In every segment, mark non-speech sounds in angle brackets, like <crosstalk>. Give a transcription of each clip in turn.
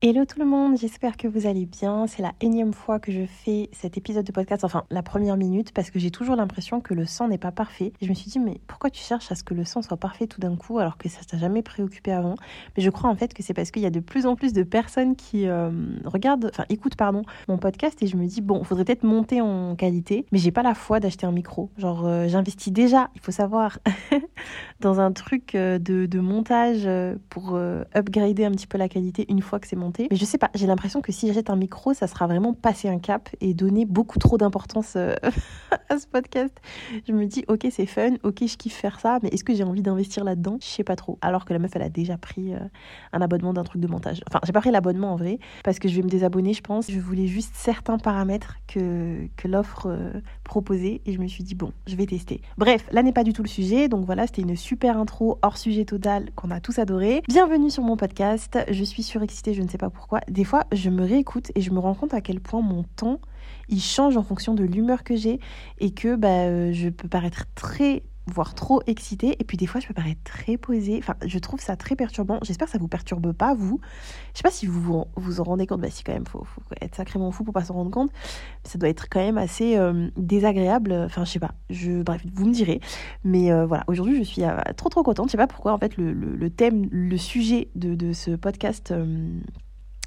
Hello tout le monde, j'espère que vous allez bien. C'est la énième fois que je fais cet épisode de podcast, enfin la première minute, parce que j'ai toujours l'impression que le sang n'est pas parfait. je me suis dit, mais pourquoi tu cherches à ce que le sang soit parfait tout d'un coup alors que ça t'a jamais préoccupé avant? Mais je crois en fait que c'est parce qu'il y a de plus en plus de personnes qui euh, regardent, enfin écoutent pardon, mon podcast et je me dis, bon, faudrait peut-être monter en qualité, mais j'ai pas la foi d'acheter un micro. Genre, euh, j'investis déjà, il faut savoir, <laughs> dans un truc euh, de, de montage pour upgrader un petit peu la qualité une fois que c'est monté mais je sais pas, j'ai l'impression que si j'achète un micro, ça sera vraiment passer un cap et donner beaucoup trop d'importance euh, <laughs> à ce podcast. Je me dis, ok, c'est fun, ok, je kiffe faire ça, mais est-ce que j'ai envie d'investir là-dedans? Je sais pas trop. Alors que la meuf, elle a déjà pris euh, un abonnement d'un truc de montage. Enfin, j'ai pas pris l'abonnement en vrai, parce que je vais me désabonner, je pense. Je voulais juste certains paramètres que, que l'offre euh, proposait et je me suis dit, bon, je vais tester. Bref, là n'est pas du tout le sujet, donc voilà, c'était une super intro hors sujet total qu'on a tous adoré. Bienvenue sur mon podcast, je suis surexcitée, je ne sais pas pourquoi. Des fois, je me réécoute et je me rends compte à quel point mon temps, il change en fonction de l'humeur que j'ai et que bah, euh, je peux paraître très voire trop excitée et puis des fois je peux paraître très posée. Enfin je trouve ça très perturbant. J'espère que ça vous perturbe pas vous. Je sais pas si vous vous, en rendez compte. Bah si quand même faut, faut être sacrément fou pour pas s'en rendre compte. Ça doit être quand même assez euh, désagréable. Enfin je sais pas. Je bref vous me direz. Mais euh, voilà. Aujourd'hui je suis trop trop contente. Je sais pas pourquoi en fait le, le, thème le sujet de, de ce podcast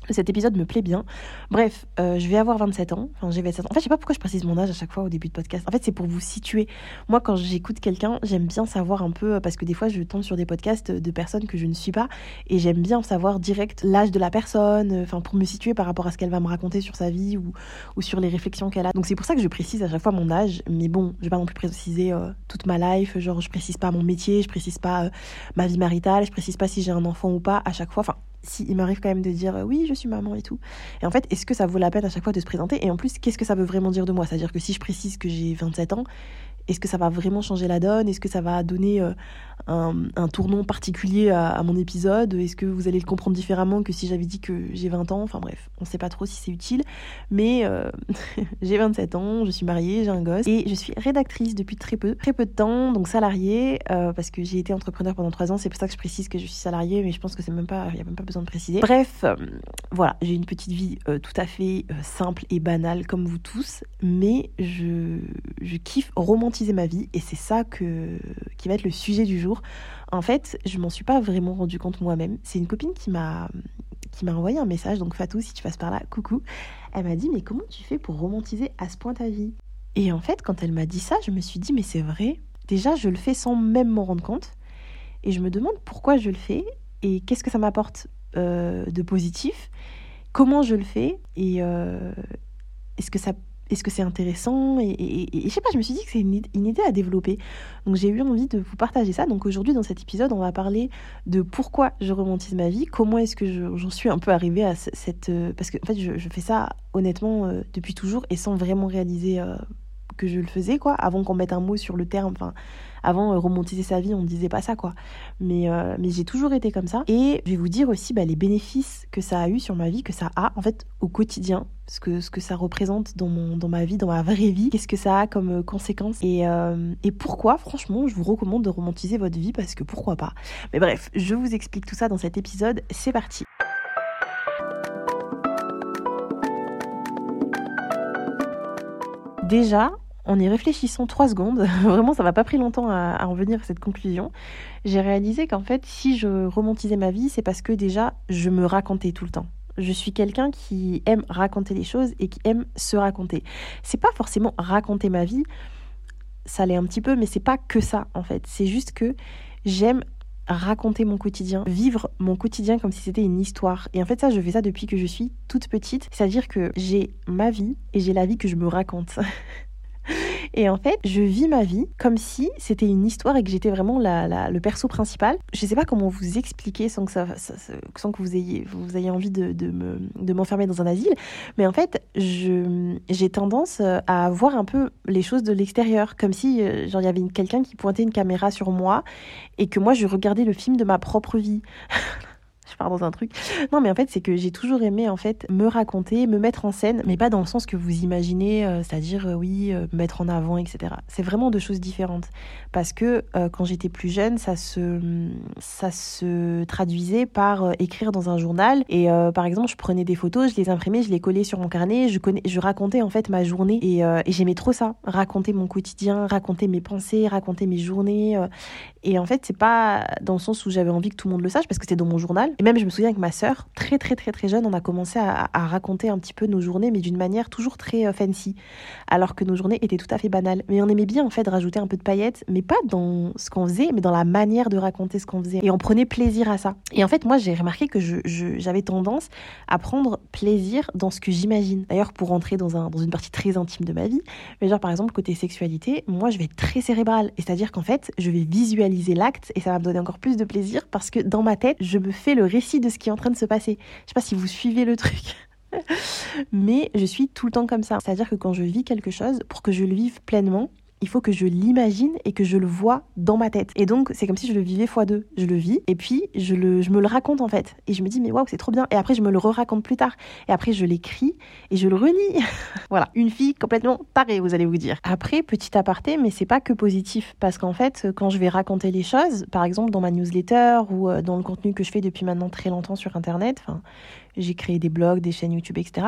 cet épisode me plaît bien. Bref, euh, je vais avoir 27 ans. Enfin, j'ai 27 ans. En fait, je sais pas pourquoi je précise mon âge à chaque fois au début de podcast. En fait, c'est pour vous situer. Moi, quand j'écoute quelqu'un, j'aime bien savoir un peu, parce que des fois, je tombe sur des podcasts de personnes que je ne suis pas, et j'aime bien savoir direct l'âge de la personne, enfin, pour me situer par rapport à ce qu'elle va me raconter sur sa vie ou, ou sur les réflexions qu'elle a. Donc, c'est pour ça que je précise à chaque fois mon âge. Mais bon, je vais pas non plus préciser euh, toute ma life. Genre, je précise pas mon métier, je précise pas euh, ma vie maritale, je précise pas si j'ai un enfant ou pas à chaque fois. Enfin, si il m'arrive quand même de dire oui, je suis maman et tout. Et en fait, est-ce que ça vaut la peine à chaque fois de se présenter? Et en plus, qu'est-ce que ça veut vraiment dire de moi? C'est-à-dire que si je précise que j'ai 27 ans, est-ce que ça va vraiment changer la donne? Est-ce que ça va donner euh, un, tournant particulier à, mon épisode Est-ce que vous allez le comprendre différemment que si j'avais dit que j'ai 20 ans? Enfin bref, on ne sait pas trop si c'est utile. Mais euh, <laughs> j'ai 27 ans, je suis mariée, j'ai un gosse et je suis rédactrice depuis très peu, très peu de temps, donc salariée, euh, parce que j'ai été entrepreneur pendant 3 ans. C'est pour ça que je précise que je suis salariée, mais je pense que c'est même pas, il n'y a même pas besoin de préciser. Bref, voilà, j'ai une petite vie tout à fait simple et banale comme vous tous, mais je, kiffe romantiser ma vie et c'est ça qui va être le sujet du jour. En fait, je m'en suis pas vraiment rendu compte moi-même. C'est une copine qui m'a qui m'a envoyé un message, donc Fatou, si tu passes par là, coucou. Elle m'a dit, mais comment tu fais pour romantiser à ce point ta vie? Et en fait, quand elle m'a dit ça, je me suis dit, mais c'est vrai. Déjà, je le fais sans même m'en rendre compte. Et je me demande pourquoi je le fais et qu'est-ce que ça m'apporte euh, de positif, comment je le fais? Et euh, est-ce que ça est-ce que c'est intéressant et, je sais pas, je me suis dit que c'est une, idée à développer. Donc j'ai eu envie de vous partager ça. Donc aujourd'hui, dans cet épisode, on va parler de pourquoi je romantise ma vie, comment est-ce que j'en suis un peu arrivée à cette... Euh, parce que en fait, je, fais ça honnêtement euh, depuis toujours et sans vraiment réaliser euh, que je le faisais, quoi, avant qu'on mette un mot sur le terme. Enfin, avant, romantiser sa vie, on ne disait pas ça, quoi. Mais, mais j'ai toujours été comme ça. Et je vais vous dire aussi bah, les bénéfices que ça a eu sur ma vie, que ça a, en fait, au quotidien ce que, ce que ça représente dans, mon, dans ma vie, dans ma vraie vie, qu'est-ce que ça a comme euh, conséquence et, euh, et pourquoi, franchement, je vous recommande de romantiser votre vie parce que pourquoi pas. Mais bref, je vous explique tout ça dans cet épisode, c'est parti. Déjà, en y réfléchissant trois secondes, <laughs> vraiment ça m'a pas pris longtemps à, à en venir à cette conclusion, j'ai réalisé qu'en fait si je romantisais ma vie, c'est parce que déjà je me racontais tout le temps. Je suis quelqu'un qui aime raconter les choses et qui aime se raconter. C'est pas forcément raconter ma vie, ça l'est un petit peu, mais c'est pas que ça en fait. C'est juste que j'aime raconter mon quotidien, vivre mon quotidien comme si c'était une histoire. Et en fait, ça, je fais ça depuis que je suis toute petite. C'est-à-dire que j'ai ma vie et j'ai la vie que je me raconte. <laughs> Et en fait, je vis ma vie comme si c'était une histoire et que j'étais vraiment le perso principal. Je sais pas comment vous expliquer sans que, ça, sans que vous, ayez, envie de, m'enfermer dans un asile. Mais en fait, j'ai tendance euh, à voir un peu les choses de l'extérieur, comme si euh, il y avait quelqu'un qui pointait une caméra sur moi et que moi je regardais le film de ma propre vie. <laughs> dans un truc. Non, mais en fait, c'est que j'ai toujours aimé en fait me raconter, me mettre en scène, mais pas dans le sens que vous imaginez, euh, c'est-à-dire euh, oui, euh, mettre en avant, etc. C'est vraiment deux choses différentes. Parce que quand j'étais plus jeune, ça se, ça se traduisait par écrire dans un journal. Et par exemple, je prenais des photos, je les imprimais, je les collais sur mon carnet, je, connais, je racontais en fait ma journée. Et, et j'aimais trop ça, raconter mon quotidien, raconter mes pensées, raconter mes journées. Et en fait, c'est pas dans le sens où j'avais envie que tout le monde le sache, parce que c'était dans mon journal. Et même, je me souviens que ma sœur, très très très très jeune, on a commencé à, raconter un petit peu nos journées, mais d'une manière toujours très euh, fancy. Alors que nos journées étaient tout à fait banales. Mais on aimait bien en fait rajouter un peu de paillettes, mais pas dans ce qu'on faisait, mais dans la manière de raconter ce qu'on faisait. Et on prenait plaisir à ça. Et en fait, moi, j'ai remarqué que j'avais tendance à prendre plaisir dans ce que j'imagine. D'ailleurs, pour rentrer dans une partie très intime de ma vie, mais genre par exemple, côté sexualité, moi, je vais être très cérébrale. C'est-à-dire qu'en fait, je vais visualiser l'acte et ça va me donner encore plus de plaisir parce que dans ma tête, je me fais le récit de ce qui est en train de se passer. Je sais pas si vous suivez le truc. <laughs> Mais je suis tout le temps comme ça. C'est-à-dire que quand je vis quelque chose, pour que je le vive pleinement, il faut que je l'imagine et que je le vois dans ma tête. Et donc, c'est comme si je le vivais fois deux. Je le vis et puis je, le, me le raconte en fait. Et je me dis, mais waouh, c'est trop bien. Et après, je me le re-raconte plus tard. Et après, je l'écris et je le relis. <laughs> voilà, une fille complètement tarée, vous allez vous dire. Après, petit aparté, mais c'est pas que positif. Parce qu'en fait, quand je vais raconter les choses, par exemple dans ma newsletter ou euh, dans le contenu que je fais depuis maintenant très longtemps sur Internet, j'ai créé des blogs, des chaînes YouTube, etc.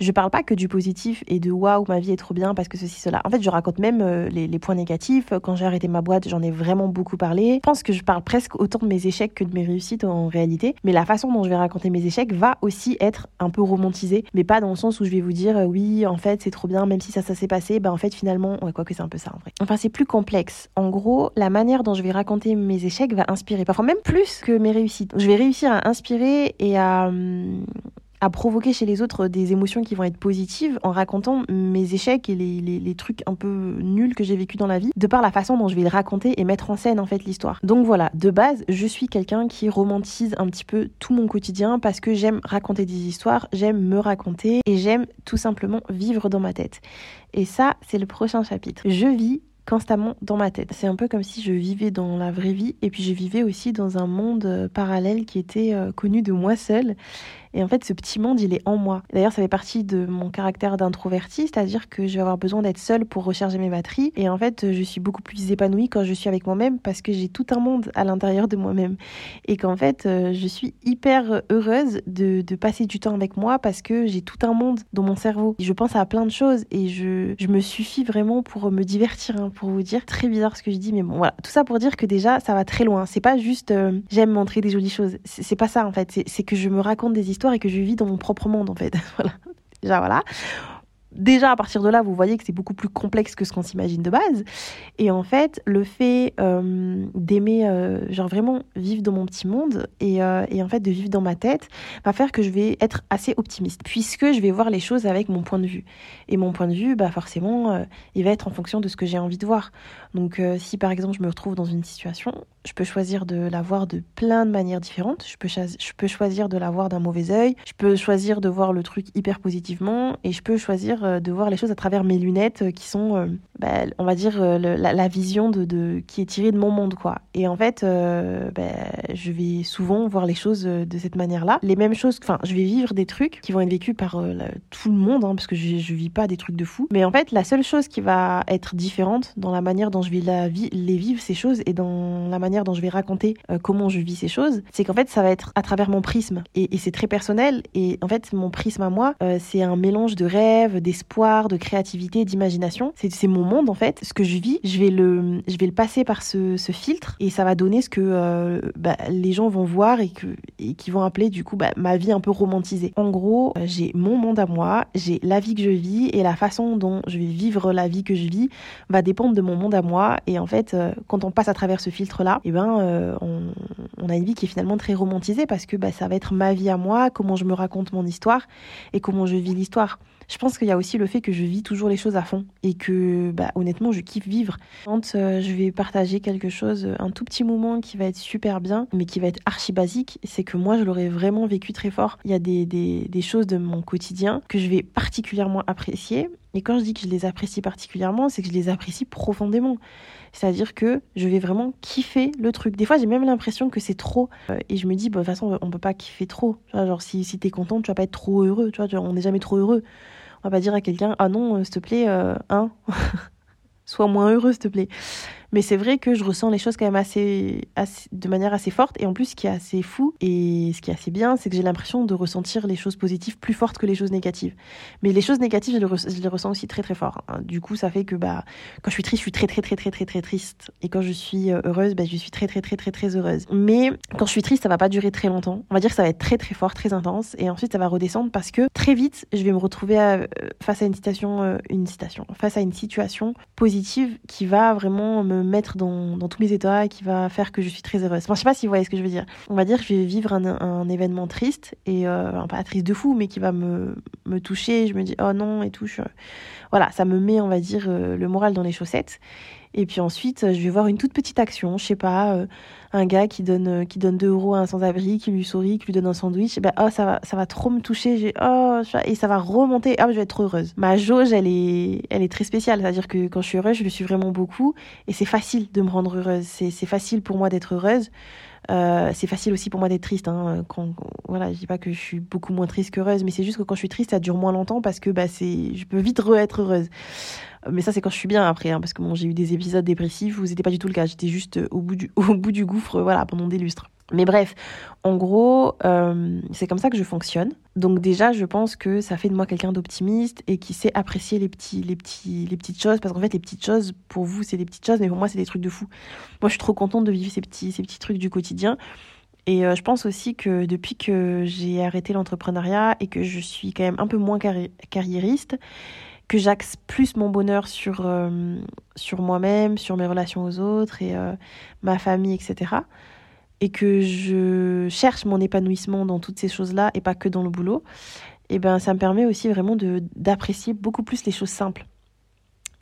Je parle pas que du positif et de waouh, ma vie est trop bien parce que ceci, cela. En fait, je raconte même euh, les, points négatifs. Quand j'ai arrêté ma boîte, j'en ai vraiment beaucoup parlé. Je pense que je parle presque autant de mes échecs que de mes réussites en réalité. Mais la façon dont je vais raconter mes échecs va aussi être un peu romantisée, mais pas dans le sens où je vais vous dire euh, oui, en fait, c'est trop bien, même si ça, ça s'est passé. Bah, en fait, finalement, ouais, quoi que c'est un peu ça en vrai. Enfin, c'est plus complexe. En gros, la manière dont je vais raconter mes échecs va inspirer, parfois même plus que mes réussites. Je vais réussir à inspirer et à hum, à provoquer chez les autres des émotions qui vont être positives en racontant mes échecs et les, les, trucs un peu nuls que j'ai vécu dans la vie, de par la façon dont je vais le raconter et mettre en scène en fait l'histoire. Donc voilà, de base, je suis quelqu'un qui romantise un petit peu tout mon quotidien parce que j'aime raconter des histoires, j'aime me raconter et j'aime tout simplement vivre dans ma tête. Et ça, c'est le prochain chapitre. Je vis constamment dans ma tête. C'est un peu comme si je vivais dans la vraie vie et puis je vivais aussi dans un monde euh, parallèle qui était euh, connu de moi seule et en fait, ce petit monde, il est en moi. D'ailleurs, ça fait partie de mon caractère d'introverti, c'est-à-dire que je vais avoir besoin d'être seule pour recharger mes batteries. Et en fait, je suis beaucoup plus épanouie quand je suis avec moi-même parce que j'ai tout un monde à l'intérieur de moi-même. Et qu'en fait, euh, je suis hyper heureuse de, passer du temps avec moi parce que j'ai tout un monde dans mon cerveau. Je pense à plein de choses et je, je me suffis vraiment pour me divertir, hein, pour vous dire. Très bizarre ce que je dis, mais bon, voilà. Tout ça pour dire que déjà, ça va très loin. C'est pas juste euh, j'aime montrer des jolies choses. C'est pas ça en fait. C'est que je me raconte des histoires et que je vis dans mon propre monde en fait. <laughs> voilà. Déjà voilà. Déjà à partir de là, vous voyez que c'est beaucoup plus complexe que ce qu'on s'imagine de base. Et en fait, le fait euh, d'aimer, euh, genre vraiment vivre dans mon petit monde et, euh, et, en fait de vivre dans ma tête, va faire que je vais être assez optimiste, puisque je vais voir les choses avec mon point de vue. Et mon point de vue, bah forcément, il va être en fonction de ce que j'ai envie de voir. Donc si par exemple je me retrouve dans une situation, je peux choisir de la voir de plein de manières différentes. Je peux, je peux choisir de la voir d'un mauvais œil. Je peux choisir de voir le truc hyper positivement. Et je peux choisir euh, de voir les choses à travers mes lunettes euh, qui sont, euh, bah, on va dire, la, vision de, qui est tirée de mon monde. quoi. Et en fait, bah, je vais souvent voir les choses de cette manière-là. Les mêmes choses, enfin, je vais vivre des trucs qui vont être vécus par tout le monde, hein, parce que je, je vis pas des trucs de fou. Mais en fait, la seule chose qui va être différente dans la manière dont je vais la les vivre, ces choses, et dans la manière dont je vais raconter comment je vis ces choses, c'est qu'en fait, ça va être à travers mon prisme. Et, c'est très personnel. Et en fait, mon prisme à moi, c'est un mélange de rêve, d'espoir, de créativité, d'imagination. C'est mon monde, en fait. Ce que je vis, je vais le, je vais le passer par ce, filtre et ça va donner ce que euh, bah, les gens vont voir et, que, et qui vont appeler, du coup, bah, ma vie un peu romantisée. En gros, j'ai mon monde à moi, j'ai la vie que je vis et la façon dont je vais vivre la vie que je vis va dépendre de mon monde à moi. Et en fait, quand on passe à travers ce filtre-là, et eh ben, euh, on, a une vie qui est finalement très romantisée parce que bah, ça va être ma vie à moi, comment je me raconte mon histoire et comment je vis l'histoire. Je pense qu'il y a aussi le fait que je vis toujours les choses à fond et que bah, honnêtement je kiffe vivre. Quand euh, je vais partager quelque chose, un tout petit moment qui va être super bien mais qui va être archi basique, c'est que moi je l'aurais vraiment vécu très fort. Il y a des, choses de mon quotidien que je vais particulièrement apprécier Et quand je dis que je les apprécie particulièrement, c'est que je les apprécie profondément. C'est-à-dire que je vais vraiment kiffer le truc. Des fois, j'ai même l'impression que c'est trop. Euh, et je me dis, bah, de toute façon, on peut pas kiffer trop. genre, si, si t'es content, tu vas pas être trop heureux. Tu on n'est jamais trop heureux. On va pas dire à quelqu'un, ah non, s'il te plaît, euh, hein, <laughs> sois moins heureux, s'il te plaît. Mais c'est vrai que je ressens les choses quand même assez, de manière assez forte. Et en plus, ce qui est assez fou et ce qui est assez bien, c'est que j'ai l'impression de ressentir les choses positives plus fortes que les choses négatives. Mais les choses négatives, je les, ressens aussi très très fort. Hein. Du coup, ça fait que bah, quand je suis triste, je suis très très très très très très triste. Et quand je suis euh, heureuse, bah, je suis très très très très très heureuse. Mais quand je suis triste, ça va pas durer très longtemps. On va dire que ça va être très très fort, très intense. Et ensuite, ça va redescendre parce que très vite, je vais me retrouver euh, face à une citation, euh, une citation, face à une situation positive qui va vraiment me mettre dans, tous mes états et qui va faire que je suis très heureuse. Enfin, je sais pas si vous voyez ce que je veux dire. On va dire que je vais vivre un, événement triste et euh, pas triste de fou, mais qui va me, me toucher. Je me dis oh non et tout. Voilà, ça me met, on va dire, euh, le moral dans les chaussettes. Et puis ensuite, je vais voir une toute petite action, je sais pas, euh, un gars qui donne, euh, qui donne 2 euros à un sans-abri, qui lui sourit, qui lui donne un sandwich. Ben, oh, ça va, ça va trop me toucher. J'ai, oh, et ça va remonter. Ah, je vais être heureuse. Ma jauge, elle est, elle est très spéciale. C'est-à-dire que quand je suis heureuse, je le suis vraiment beaucoup. Et c'est facile de me rendre heureuse. C'est, c'est facile pour moi d'être heureuse. Euh, c'est facile aussi pour moi d'être triste. Hein. Quand, voilà, je dis pas que je suis beaucoup moins triste qu'heureuse, mais c'est juste que quand je suis triste, ça dure moins longtemps parce que bah, c'est, je peux vite re-être heureuse. Mais ça, c'est quand je suis bien après, hein, parce que bon, j'ai eu des épisodes dépressifs où c'était pas du tout le cas. J'étais juste au bout du, <laughs> au bout du gouffre, voilà, pendant des lustres. Mais bref, en gros, euh, c'est comme ça que je fonctionne. Donc déjà, je pense que ça fait de moi quelqu'un d'optimiste et qui sait apprécier les petits, les petits, les petites choses. Parce qu'en fait, les petites choses, pour vous, c'est des petites choses, mais pour moi, c'est des trucs de fou. Moi, je suis trop contente de vivre ces petits, ces petits trucs du quotidien. Et euh, je pense aussi que depuis que j'ai arrêté l'entrepreneuriat et que je suis quand même un peu moins carriériste, que j'axe plus mon bonheur sur, euh, sur moi-même, sur mes relations aux autres et euh, ma famille, etc. Et que je cherche mon épanouissement dans toutes ces choses-là et pas que dans le boulot, et ben ça me permet aussi vraiment d'apprécier beaucoup plus les choses simples.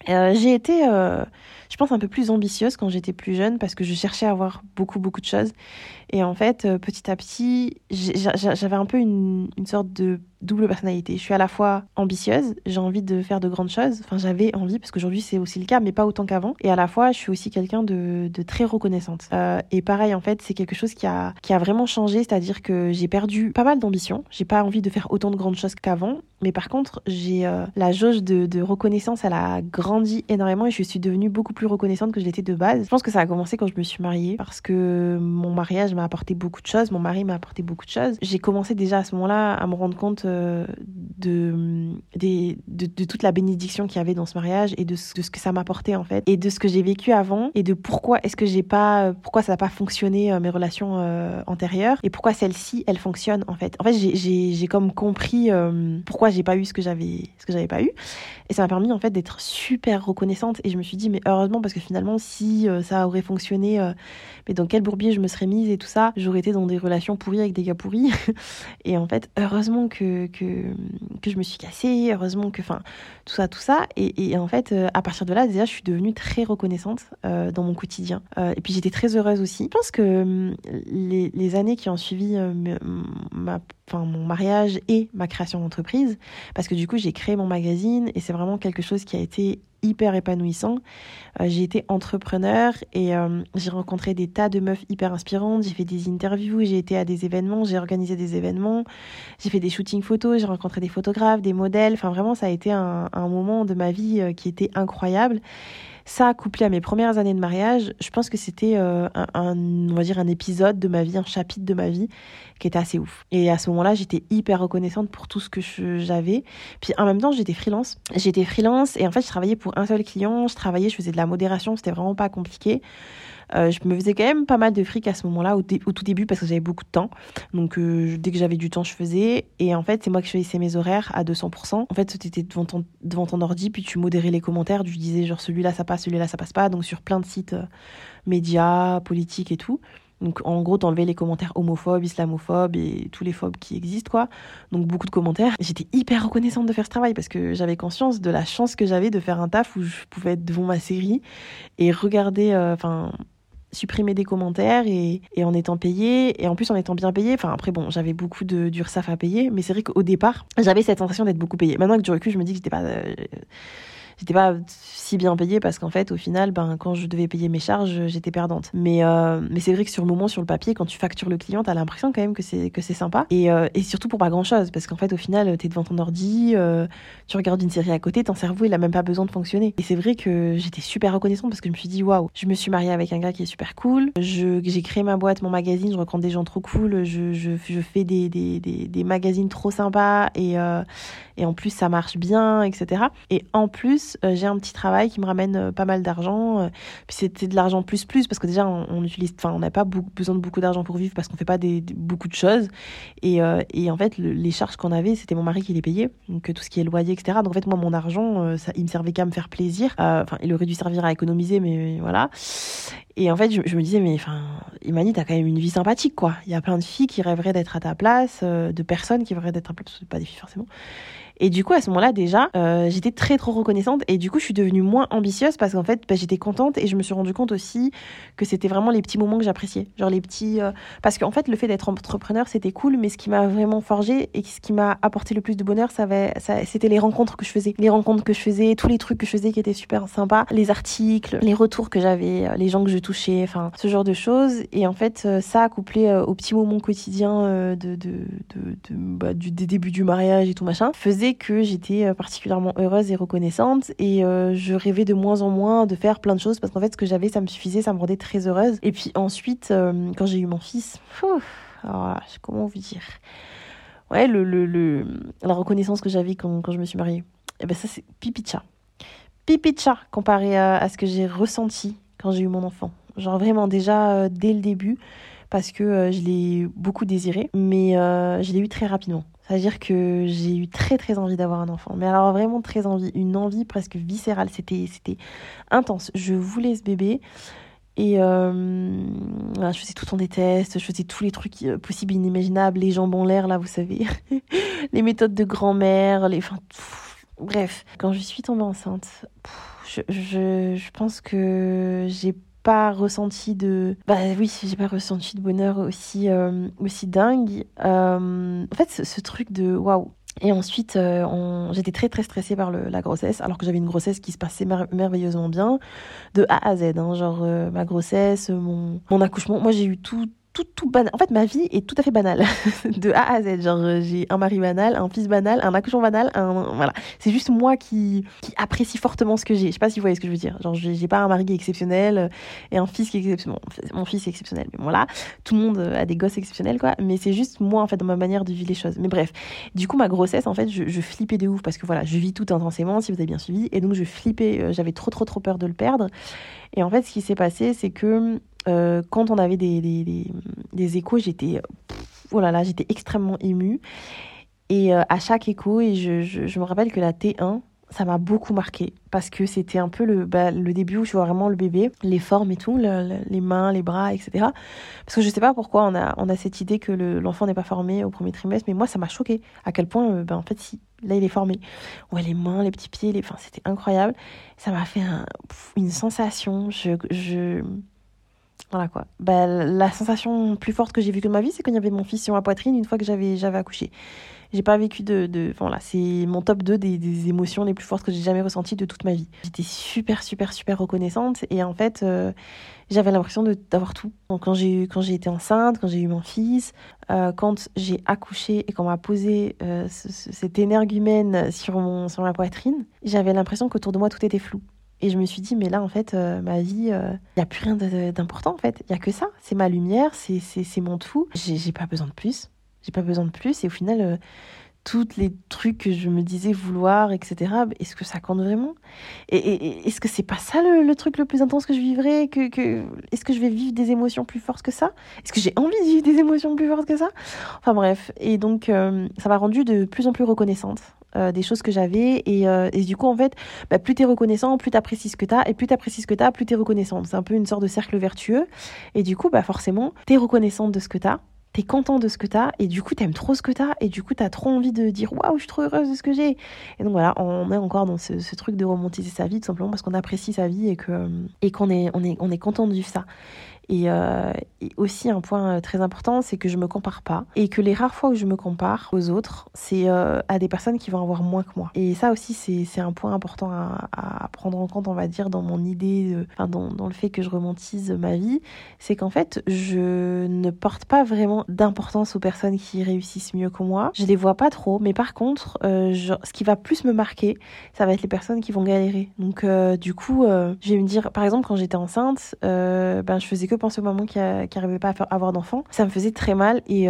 Euh, j'ai été, je pense, un peu plus ambitieuse quand j'étais plus jeune parce que je cherchais à avoir beaucoup, beaucoup de choses. Et en fait, petit à petit, j'avais un peu une, une sorte de double personnalité. Je suis à la fois ambitieuse, j'ai envie de faire de grandes choses. Enfin, j'avais envie, parce qu'aujourd'hui c'est aussi le cas, mais pas autant qu'avant. Et à la fois, je suis aussi quelqu'un de, très reconnaissante. Euh, et pareil, en fait, c'est quelque chose qui a, qui a vraiment changé, c'est-à-dire que j'ai perdu pas mal d'ambition. J'ai pas envie de faire autant de grandes choses qu'avant. Mais par contre, j'ai euh, la jauge de, de, reconnaissance, elle a grandi énormément et je suis devenue beaucoup plus reconnaissante que je l'étais de base. Je pense que ça a commencé quand je me suis mariée, parce que mon mariage m'a apporté beaucoup de choses, mon mari m'a apporté beaucoup de choses. J'ai commencé déjà à ce moment-là à me rendre compte euh, de, toute la bénédiction qu'il y avait dans ce mariage et de ce, que ça m'apportait en fait et de ce que j'ai vécu avant et de pourquoi est-ce que j'ai pas pourquoi ça n'a pas fonctionné euh, mes relations euh, antérieures et pourquoi celle-ci elle fonctionne en fait. En fait j'ai comme compris pourquoi j'ai pas eu ce que j'avais ce que j'avais pas eu et ça m'a permis en fait d'être super reconnaissante et je me suis dit mais heureusement parce que finalement si ça aurait fonctionné mais dans quel bourbier je me serais mise et tout ça j'aurais été dans des relations pourries avec des gars pourris <laughs> et en fait heureusement que, que, que je me suis cassée, heureusement que, enfin, tout ça, tout ça. Et, et, en fait, euh, à partir de là, déjà, je suis devenue très reconnaissante euh, dans mon quotidien. Euh, et puis, j'étais très heureuse aussi. Je pense que hum, les, les années qui ont suivi ma, enfin, mon mariage et ma création d'entreprise, parce que du coup, j'ai créé mon magazine et c'est vraiment quelque chose qui a été hyper épanouissant. Euh, j'ai été entrepreneur et euh, j'ai rencontré des tas de meufs hyper inspirantes. J'ai fait des interviews, j'ai été à des événements, j'ai organisé des événements, j'ai fait des shootings photos, j'ai rencontré des photographes, des modèles. Enfin, vraiment, ça a été un, moment de ma vie euh, qui était incroyable. Ça, couplé à mes premières années de mariage, je pense que c'était un, on va dire un épisode de ma vie, un chapitre de ma vie qui était assez ouf. Et à ce moment-là, j'étais hyper reconnaissante pour tout ce que j'avais. Puis en même temps, j'étais freelance. J'étais freelance et en fait, je travaillais pour un seul client. Je travaillais, je faisais de la modération, c'était vraiment pas compliqué. Euh, je me faisais quand même pas mal de fric à ce moment-là, au, tout début, parce que j'avais beaucoup de temps. Donc, euh, dès que j'avais du temps, je faisais. Et en fait, c'est moi qui choisissais mes horaires à 200%. En fait, tu étais devant ton, ordi, puis tu modérais les commentaires. Tu disais, genre, celui-là, ça passe, celui-là, ça passe pas. Donc, sur plein de sites euh, médias, politiques et tout. Donc en gros, t'enlevais les commentaires homophobes, islamophobes et tous les phobes qui existent, quoi. Donc beaucoup de commentaires. J'étais hyper reconnaissante de faire ce travail parce que j'avais conscience de la chance que j'avais de faire un taf où je pouvais être devant ma série et regarder, enfin, supprimer des commentaires et, en étant payé et en plus en étant bien payé. Enfin après bon, j'avais beaucoup de d'URSAF à payer, mais c'est vrai qu'au départ, j'avais cette sensation d'être beaucoup payé. Maintenant que du recul, je me dis que j'étais pas euh, j'étais pas si bien payée parce qu'en fait, au final, ben, quand je devais payer mes charges, j'étais perdante. Mais, euh, mais c'est vrai que sur le moment, sur le papier, quand tu factures le client, t'as l'impression quand même que c'est, que c'est sympa. Et, euh, et surtout pour pas grand chose. Parce qu'en fait, au final, t'es devant ton ordi, euh, tu regardes une série à côté, ton cerveau, il a même pas besoin de fonctionner. Et c'est vrai que j'étais super reconnaissante parce que je me suis dit, waouh, je me suis mariée avec un gars qui est super cool. Je, j'ai créé ma boîte, mon magazine, je rencontre des gens trop cool. Je, je, je fais des, des, des, des magazines trop sympas. Et, et en plus, ça marche bien, etc. Et en plus, j'ai un petit travail qui me ramène pas mal d'argent. Euh, puis c'était de l'argent plus plus parce que déjà on, utilise, enfin on n'a pas besoin de beaucoup d'argent pour vivre parce qu'on fait pas des, beaucoup de choses. Et, euh, et en fait les charges qu'on avait, c'était mon mari qui les payait, donc tout ce qui est loyer, etc. Donc en fait moi mon argent, euh, ça, il me servait qu'à me faire plaisir. Enfin il aurait dû servir à économiser, mais voilà. Et en fait, je, me disais, mais enfin, Imani, t'as quand même une vie sympathique, quoi. Il y a plein de filles qui rêveraient d'être à ta place, de personnes qui rêveraient d'être à ta place, pas des filles forcément. Et du coup, à ce moment-là, déjà, euh, j'étais très trop reconnaissante. Et du coup, je suis devenue moins ambitieuse parce qu'en fait, bah, j'étais contente et je me suis rendu compte aussi que c'était vraiment les petits moments que j'appréciais. Genre les petits. Euh, parce qu'en fait, le fait d'être entrepreneur, c'était cool, mais ce qui m'a vraiment forgé et ce qui m'a apporté le plus de bonheur, ça, ça c'était les rencontres que je faisais. Les rencontres que je faisais, tous les trucs que je faisais qui étaient super sympas, les articles, les retours que j'avais, euh, les gens que je touchais, enfin, ce genre de choses. Et en fait, ça, couplé aux petits moments quotidiens de, de, de bah, du, des débuts du mariage et tout machin, faisait que j'étais euh, particulièrement heureuse et reconnaissante et euh, je rêvais de moins en moins de faire plein de choses parce qu'en fait ce que j'avais ça me suffisait, ça me rendait très heureuse. Et puis ensuite euh, quand j'ai eu mon fils, alors comment vous dire? Ouais, le, la reconnaissance que j'avais quand, je me suis mariée, et eh ben ça c'est pipi de chat. Pipi de chat comparé à ce que j'ai ressenti quand j'ai eu mon enfant. Genre vraiment déjà dès le début parce que je l'ai beaucoup désiré, mais je l'ai eu très rapidement. C'est-à-dire que j'ai eu très très envie d'avoir un enfant. Mais alors vraiment très envie, une envie presque viscérale. C'était, intense. Je voulais ce bébé. Et euh, je faisais tout en des tests, je faisais tous les trucs euh, possibles, inimaginables, les jambes en l'air, là, vous savez. <laughs> les méthodes de grand-mère, les... Enfin, bref. Quand je suis tombée enceinte, je pense que j'ai pas ressenti de bah oui j'ai pas ressenti de bonheur aussi euh, aussi dingue euh, en fait ce, truc de waouh et ensuite, euh, j'étais très très stressée par le, la grossesse, alors que j'avais une grossesse qui se passait merveilleusement bien, de A à Z. Hein, genre ma grossesse, mon, mon accouchement. Moi, j'ai eu tout, tout, tout banal. En fait, ma vie est tout à fait banale, <laughs> de A à Z. Genre, euh, j'ai un mari banal, un fils banal, un accouchement banal, un... voilà. C'est juste moi qui, qui apprécie fortement ce que j'ai. Je sais pas si vous voyez ce que je veux dire. Genre, j'ai pas un mari qui est exceptionnel euh, et un fils qui est exceptionnel. Mon fils est exceptionnel, mais voilà. Tout le monde euh, a des gosses exceptionnels, quoi. Mais c'est juste moi, en fait, dans ma manière de vivre les choses. Mais bref. Du coup, ma grossesse, en fait, je, je flippais de ouf parce que voilà, je vis tout intensément, si vous avez bien suivi. Et donc, je flippais, j'avais trop, trop, trop peur de le perdre. Et en fait, ce qui s'est passé, c'est que euh, quand on avait des, des, des, échos, j'étais oh là j'étais extrêmement émue. Et euh, à chaque écho, et je, je, me rappelle que la T1, ça m'a beaucoup marqué parce que c'était un peu le, bah, le début où je vois vraiment le bébé, les formes et tout, les mains, les bras, etc. Parce que je sais pas pourquoi on a, on a cette idée que l'enfant n'est pas formé au premier trimestre, mais moi ça m'a choqué à quel point, euh, ben, en fait, si, là il est formé. Ouais, les mains, les petits pieds, les... enfin, c'était incroyable. Ça m'a fait un, une sensation. Je, je, voilà quoi. Bah, la sensation plus forte que j'ai vécue de ma vie, c'est quand il y avait mon fils sur ma poitrine une fois que j'avais accouché. J'ai pas vécu de, de voilà, c'est mon top 2 des, des, émotions les plus fortes que j'ai jamais ressenties de toute ma vie. J'étais super super super reconnaissante et en fait euh, j'avais l'impression d'avoir tout. Donc quand j'ai quand j'ai été enceinte, quand j'ai eu mon fils, euh, quand j'ai accouché et qu'on m'a posé euh, cet énergumène sur mon sur ma poitrine, j'avais l'impression qu'autour de moi tout était flou. Et je me suis dit, mais là, en fait, euh, ma vie, il euh, n'y a plus rien d'important, en fait. Il n'y a que ça. C'est ma lumière, c'est mon tout. J'ai pas besoin de plus. J'ai pas besoin de plus. Et au final, euh, tous les trucs que je me disais vouloir, etc., est-ce que ça compte vraiment? Et, est-ce que c'est pas ça le, truc le plus intense que je que, Est-ce que je vais vivre des émotions plus fortes que ça? Est-ce que j'ai envie de vivre des émotions plus fortes que ça? Enfin bref. Et donc, ça m'a rendue de plus en plus reconnaissante euh, des choses que j'avais. Et, euh, et, du coup, en fait, bah, plus t'es reconnaissant, plus t'apprécies ce que t'as. Et plus t'apprécies ce que t'as, plus t'es reconnaissant. C'est un peu une sorte de cercle vertueux. Et du coup, bah, forcément, t'es reconnaissante de ce que t'as. T'es content de ce que t'as et du coup t'aimes trop ce que t'as et du coup t'as trop envie de dire waouh je suis trop heureuse de ce que j'ai. Et donc voilà on est encore dans ce, truc de romantiser sa vie tout simplement parce qu'on apprécie sa vie et que et qu'on est on est on est content de vivre ça Et, euh, aussi un point très important, c'est que je me compare pas et que les rares fois où je me compare aux autres, c'est à des personnes qui vont avoir moins que moi. Et ça aussi, c'est un point important à, prendre en compte, on va dire, dans mon idée, enfin dans, le fait que je romantise ma vie, c'est qu'en fait, je ne porte pas vraiment d'importance aux personnes qui réussissent mieux que moi. Je les vois pas trop, mais par contre, euh, ce qui va plus me marquer, ça va être les personnes qui vont galérer. Donc, euh, du coup, euh, je vais me dire, par exemple, quand j'étais enceinte, ben, je faisais que penser au moment qui n'arrivait pas à avoir d'enfants. Ça me faisait très mal et,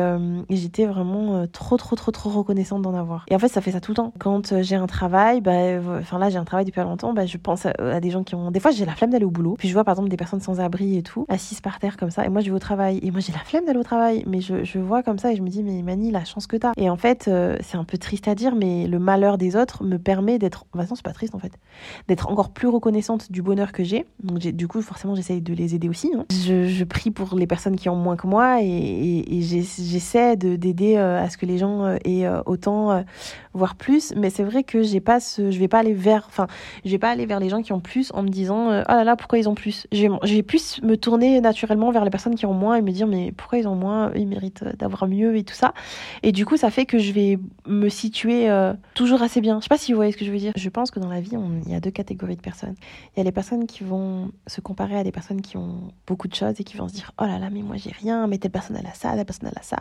j'étais vraiment trop, trop, trop, trop reconnaissante d'en avoir. Et en fait, ça fait ça tout le temps. Quand j'ai un travail, bah, enfin là, j'ai un travail depuis longtemps, bah, je pense à, des gens qui ont. Des fois, j'ai la flemme d'aller au boulot. Puis je vois par exemple des personnes sans abri et tout, assises par terre comme ça. Et moi, je vais au travail. Et moi, j'ai la flemme d'aller au travail. Mais je, vois comme ça et je me dis, mais Mani, la chance que t'as. Et en fait, c'est un peu triste à dire, mais le malheur des autres me permet d'être. Enfin, non, c'est pas triste en fait. D'être encore plus reconnaissante du bonheur que j'ai. Donc, du coup, forcément, j'essaye de les aider aussi. Hein. Je, je, prie pour les personnes qui ont moins que moi et, et, j'essaie d'aider euh, à ce que les gens euh, aient euh, autant, voire plus. Mais c'est vrai que j'ai pas ce. Je vais pas aller vers. Enfin, je vais pas aller vers les gens qui ont plus en me disant, oh là là, pourquoi ils ont plus? Je vais plus me tourner naturellement vers les personnes qui ont moins et me dire, mais pourquoi ils ont moins? Ils méritent d'avoir mieux et tout ça. Et du coup, ça fait que je vais me situer toujours assez bien. Je sais pas si vous voyez ce que je veux dire. Je pense que dans la vie, il y a deux catégories de personnes. Il y a les personnes qui vont se comparer à des personnes qui ont beaucoup de choses et qui vont se dire oh là là mais moi j'ai rien, mais telle personne elle a ça, telle personne elle a ça.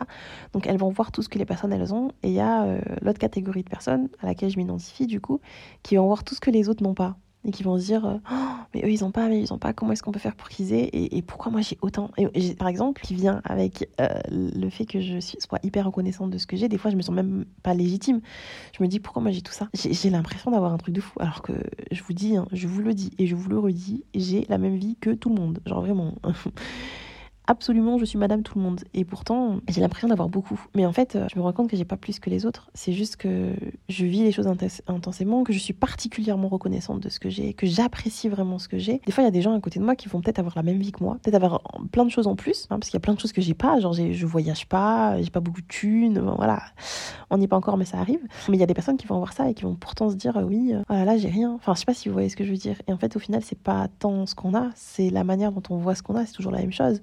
Donc elles vont voir tout ce que les personnes elles ont. Et il y a euh, l'autre catégorie de personnes à laquelle je m'identifie du coup, qui vont voir tout ce que les autres n'ont pas et qui vont se dire euh, oh, mais eux ils ont pas mais ils ont pas comment est-ce qu'on peut faire pour qu'ils aient et, pourquoi moi j'ai autant et, par exemple qui vient avec euh, le fait que je suis, sois hyper reconnaissante de ce que j'ai des fois je me sens même pas légitime. Je me dis pourquoi moi j'ai tout ça? J'ai l'impression d'avoir un truc de fou alors que je vous dis hein, je vous le dis et je vous le redis j'ai la même vie que tout le monde. Genre vraiment <laughs> absolument je suis madame tout le monde. Et pourtant j'ai l'impression d'avoir beaucoup. Mais en fait je me rends compte que j'ai pas plus que les autres. C'est juste que je vis les choses intensément que je suis particulièrement reconnaissante de ce que j'ai que j'apprécie vraiment ce que j'ai. Des fois il y a des gens à côté de moi qui vont peut-être avoir la même vie que moi peut-être avoir plein de choses en plus hein, parce qu'il y a plein de choses que j'ai pas. Genre je voyage pas j'ai pas beaucoup de thunes voilà. On n'y est pas encore mais ça arrive. Mais il y a des personnes qui vont voir ça et qui vont pourtant se dire oui oh là là j'ai rien. Enfin je sais pas si vous voyez ce que je veux dire. Et en fait au final c'est pas tant ce qu'on a c'est la manière dont on voit ce qu'on a c'est toujours la même chose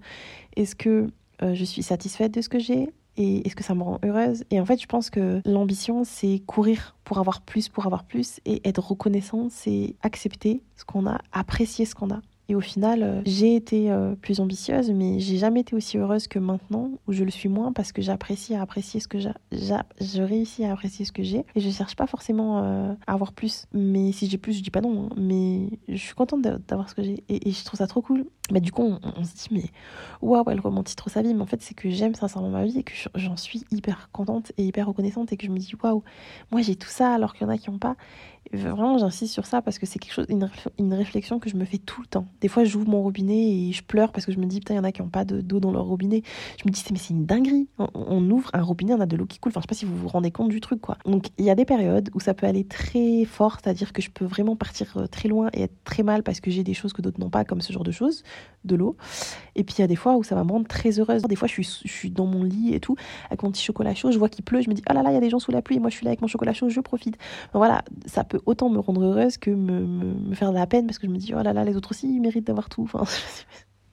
est-ce que euh, je suis satisfaite de ce que j'ai et est-ce que ça me rend heureuse? Et en fait, je pense que l'ambition, c'est courir pour avoir plus, pour avoir plus, et être reconnaissant, c'est accepter ce qu'on a, apprécier ce qu'on a. Et au final, euh, j'ai été euh, plus ambitieuse, mais j'ai jamais été aussi heureuse que maintenant, où je le suis moins parce que j'apprécie à apprécier ce que j'ai. Je réussis à apprécier ce que j'ai. Et je cherche pas forcément euh, à avoir plus. Mais si j'ai plus, je dis pas non. Hein. Mais je suis contente d'avoir ce que j'ai. Et, je trouve ça trop cool. Mais du coup, on, se dit, mais waouh, elle romantise trop sa vie. Mais en fait, c'est que j'aime sincèrement ma vie et que j'en suis hyper contente et hyper reconnaissante et que je me dis, waouh, moi j'ai tout ça alors qu'il y en a qui n'ont pas. Vraiment, j'insiste sur ça parce que c'est quelque chose, une, réflexion que je me fais tout le temps. Des fois, j'ouvre mon robinet et je pleure parce que je me dis, putain, il y en a qui n'ont pas d'eau dans leur robinet. Je me dis, mais c'est une dinguerie. On, ouvre un robinet, on a de l'eau qui coule. Enfin, je sais pas si vous vous rendez compte du truc, quoi. Donc, il y a des périodes où ça peut aller très fort, c'est-à-dire que je peux vraiment partir euh, très loin et être très mal parce que j'ai des choses que d'autres n'ont pas, comme ce genre de choses, de l'eau. Et puis, il y a des fois où ça va me rendre très heureuse. Des fois, je suis, je suis dans mon lit et tout, avec mon petit chocolat chaud, je vois qu'il pleut, je me dis, oh là là, il y a des gens sous la pluie, et moi, je suis là avec mon chocolat chaud, je profite. voilà, ça peut autant me rendre heureuse que me, faire de la peine parce que je me dis oh là là les autres aussi ils méritent d'avoir tout enfin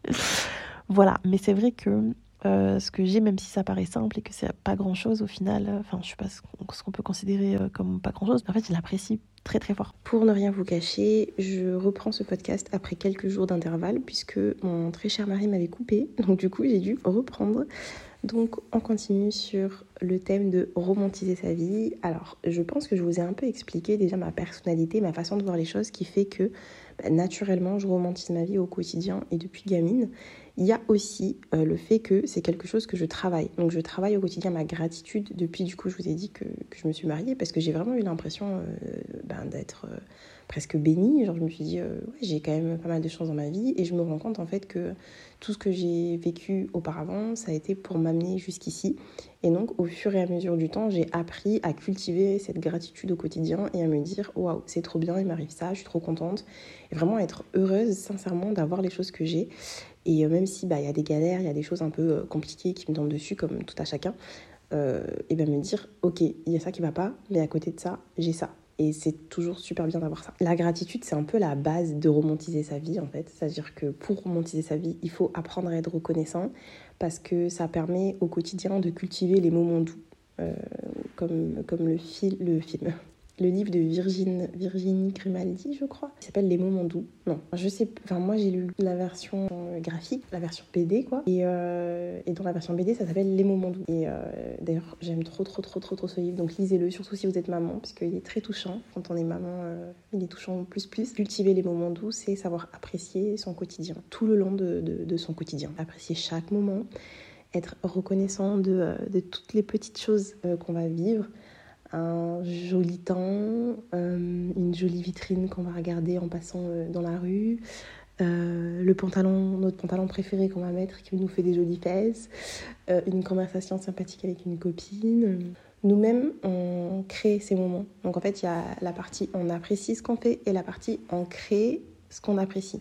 <laughs> voilà. Mais c'est vrai que euh, ce que j'ai même si ça paraît simple et que c'est pas grand chose au final euh, enfin je sais pas ce qu'on peut considérer euh, comme pas grand chose en fait je l'apprécie très très fort. Pour ne rien vous cacher je reprends ce podcast après quelques jours d'intervalle puisque mon très cher mari m'avait coupé. Donc du coup j'ai dû reprendre donc on continue sur le thème de romantiser sa vie. Alors je pense que je vous ai un peu expliqué déjà ma personnalité, ma façon de voir les choses qui fait que bah, naturellement je romantise ma vie au quotidien et depuis gamine. Il y a aussi euh, le fait que c'est quelque chose que je travaille. Donc je travaille au quotidien ma gratitude depuis du coup je vous ai dit que, je me suis mariée parce que j'ai vraiment eu l'impression euh, ben, d'être... Euh, presque bénie. Genre, je me suis dit, j'ai quand même pas mal de choses dans ma vie. Et je me rends compte, en fait, que tout ce que j'ai vécu auparavant, ça a été pour m'amener jusqu'ici. Et donc, au fur et à mesure du temps, j'ai appris à cultiver cette gratitude au quotidien et à me dire waouh, c'est trop bien, il m'arrive ça, je suis trop contente. Et vraiment être heureuse, sincèrement, d'avoir les choses que j'ai. Et euh, même si bah, y a des galères, il y a des choses un peu euh, compliquées qui me tombent dessus, comme tout à chacun, euh, et bien me dire ok, il y a ça qui va pas, mais à côté de ça, j'ai ça. Et c'est toujours super bien d'avoir ça. La gratitude, c'est un peu la base de romantiser sa vie, en fait. C'est-à-dire que pour romantiser sa vie, il faut apprendre à être reconnaissant parce que ça permet au quotidien de cultiver les moments doux, comme, comme le, fil, le film, le livre de Virginie, Grimaldi, je crois. Il s'appelle Les moments doux. Non, je sais. Enfin, moi, j'ai lu la version euh, graphique, la version BD, quoi. Et, euh, et dans la version BD, ça s'appelle Les moments doux. Et euh, d'ailleurs, j'aime trop, trop, trop, trop, trop ce livre. Donc, lisez-le, surtout si vous êtes maman, parce qu'il est très touchant. Quand on est maman, il est touchant plus, plus. Cultiver les moments doux, c'est savoir apprécier son quotidien, tout le long de, son quotidien. Apprécier chaque moment, être reconnaissant de toutes les petites choses qu'on va vivre un joli temps, euh, une jolie vitrine qu'on va regarder en passant euh, dans la rue, euh, le pantalon, notre pantalon préféré qu'on va mettre qui nous fait des jolies fesses, une conversation sympathique avec une copine. Nous-mêmes, on crée ces moments. Donc en fait, il y a la partie on apprécie ce qu'on fait et la partie on crée ce qu'on apprécie.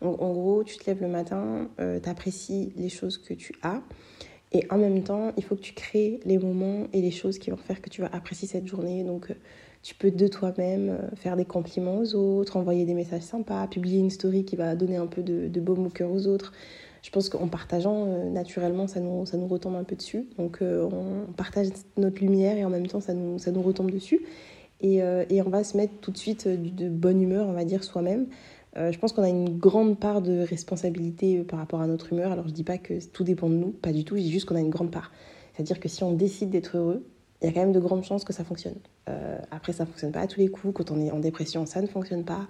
Donc en gros, tu te lèves le matin, tu apprécies les choses que tu as. Et en même temps, il faut que tu crées les moments et les choses qui vont faire que tu vas apprécier cette journée. Donc, euh, tu peux de toi-même euh, faire des compliments aux autres, envoyer des messages sympas, publier une story qui va donner un peu de, de baume au cœur aux autres. Je pense qu'en partageant, euh, naturellement, ça nous, ça nous retombe un peu dessus. Donc, on partage notre lumière et en même temps, ça nous, ça nous retombe dessus. Et, et on va se mettre tout de suite de bonne humeur, on va dire, soi-même. Euh, je pense qu'on a une grande part de responsabilité euh, par rapport à notre humeur. Alors je dis pas que tout dépend de nous, pas du tout, je dis juste qu'on a une grande part. C'est-à-dire que si on décide d'être heureux, il y a quand même de grandes chances que ça fonctionne. Euh, après, ça ne fonctionne pas à tous les coups. Quand on est en dépression, ça ne fonctionne pas.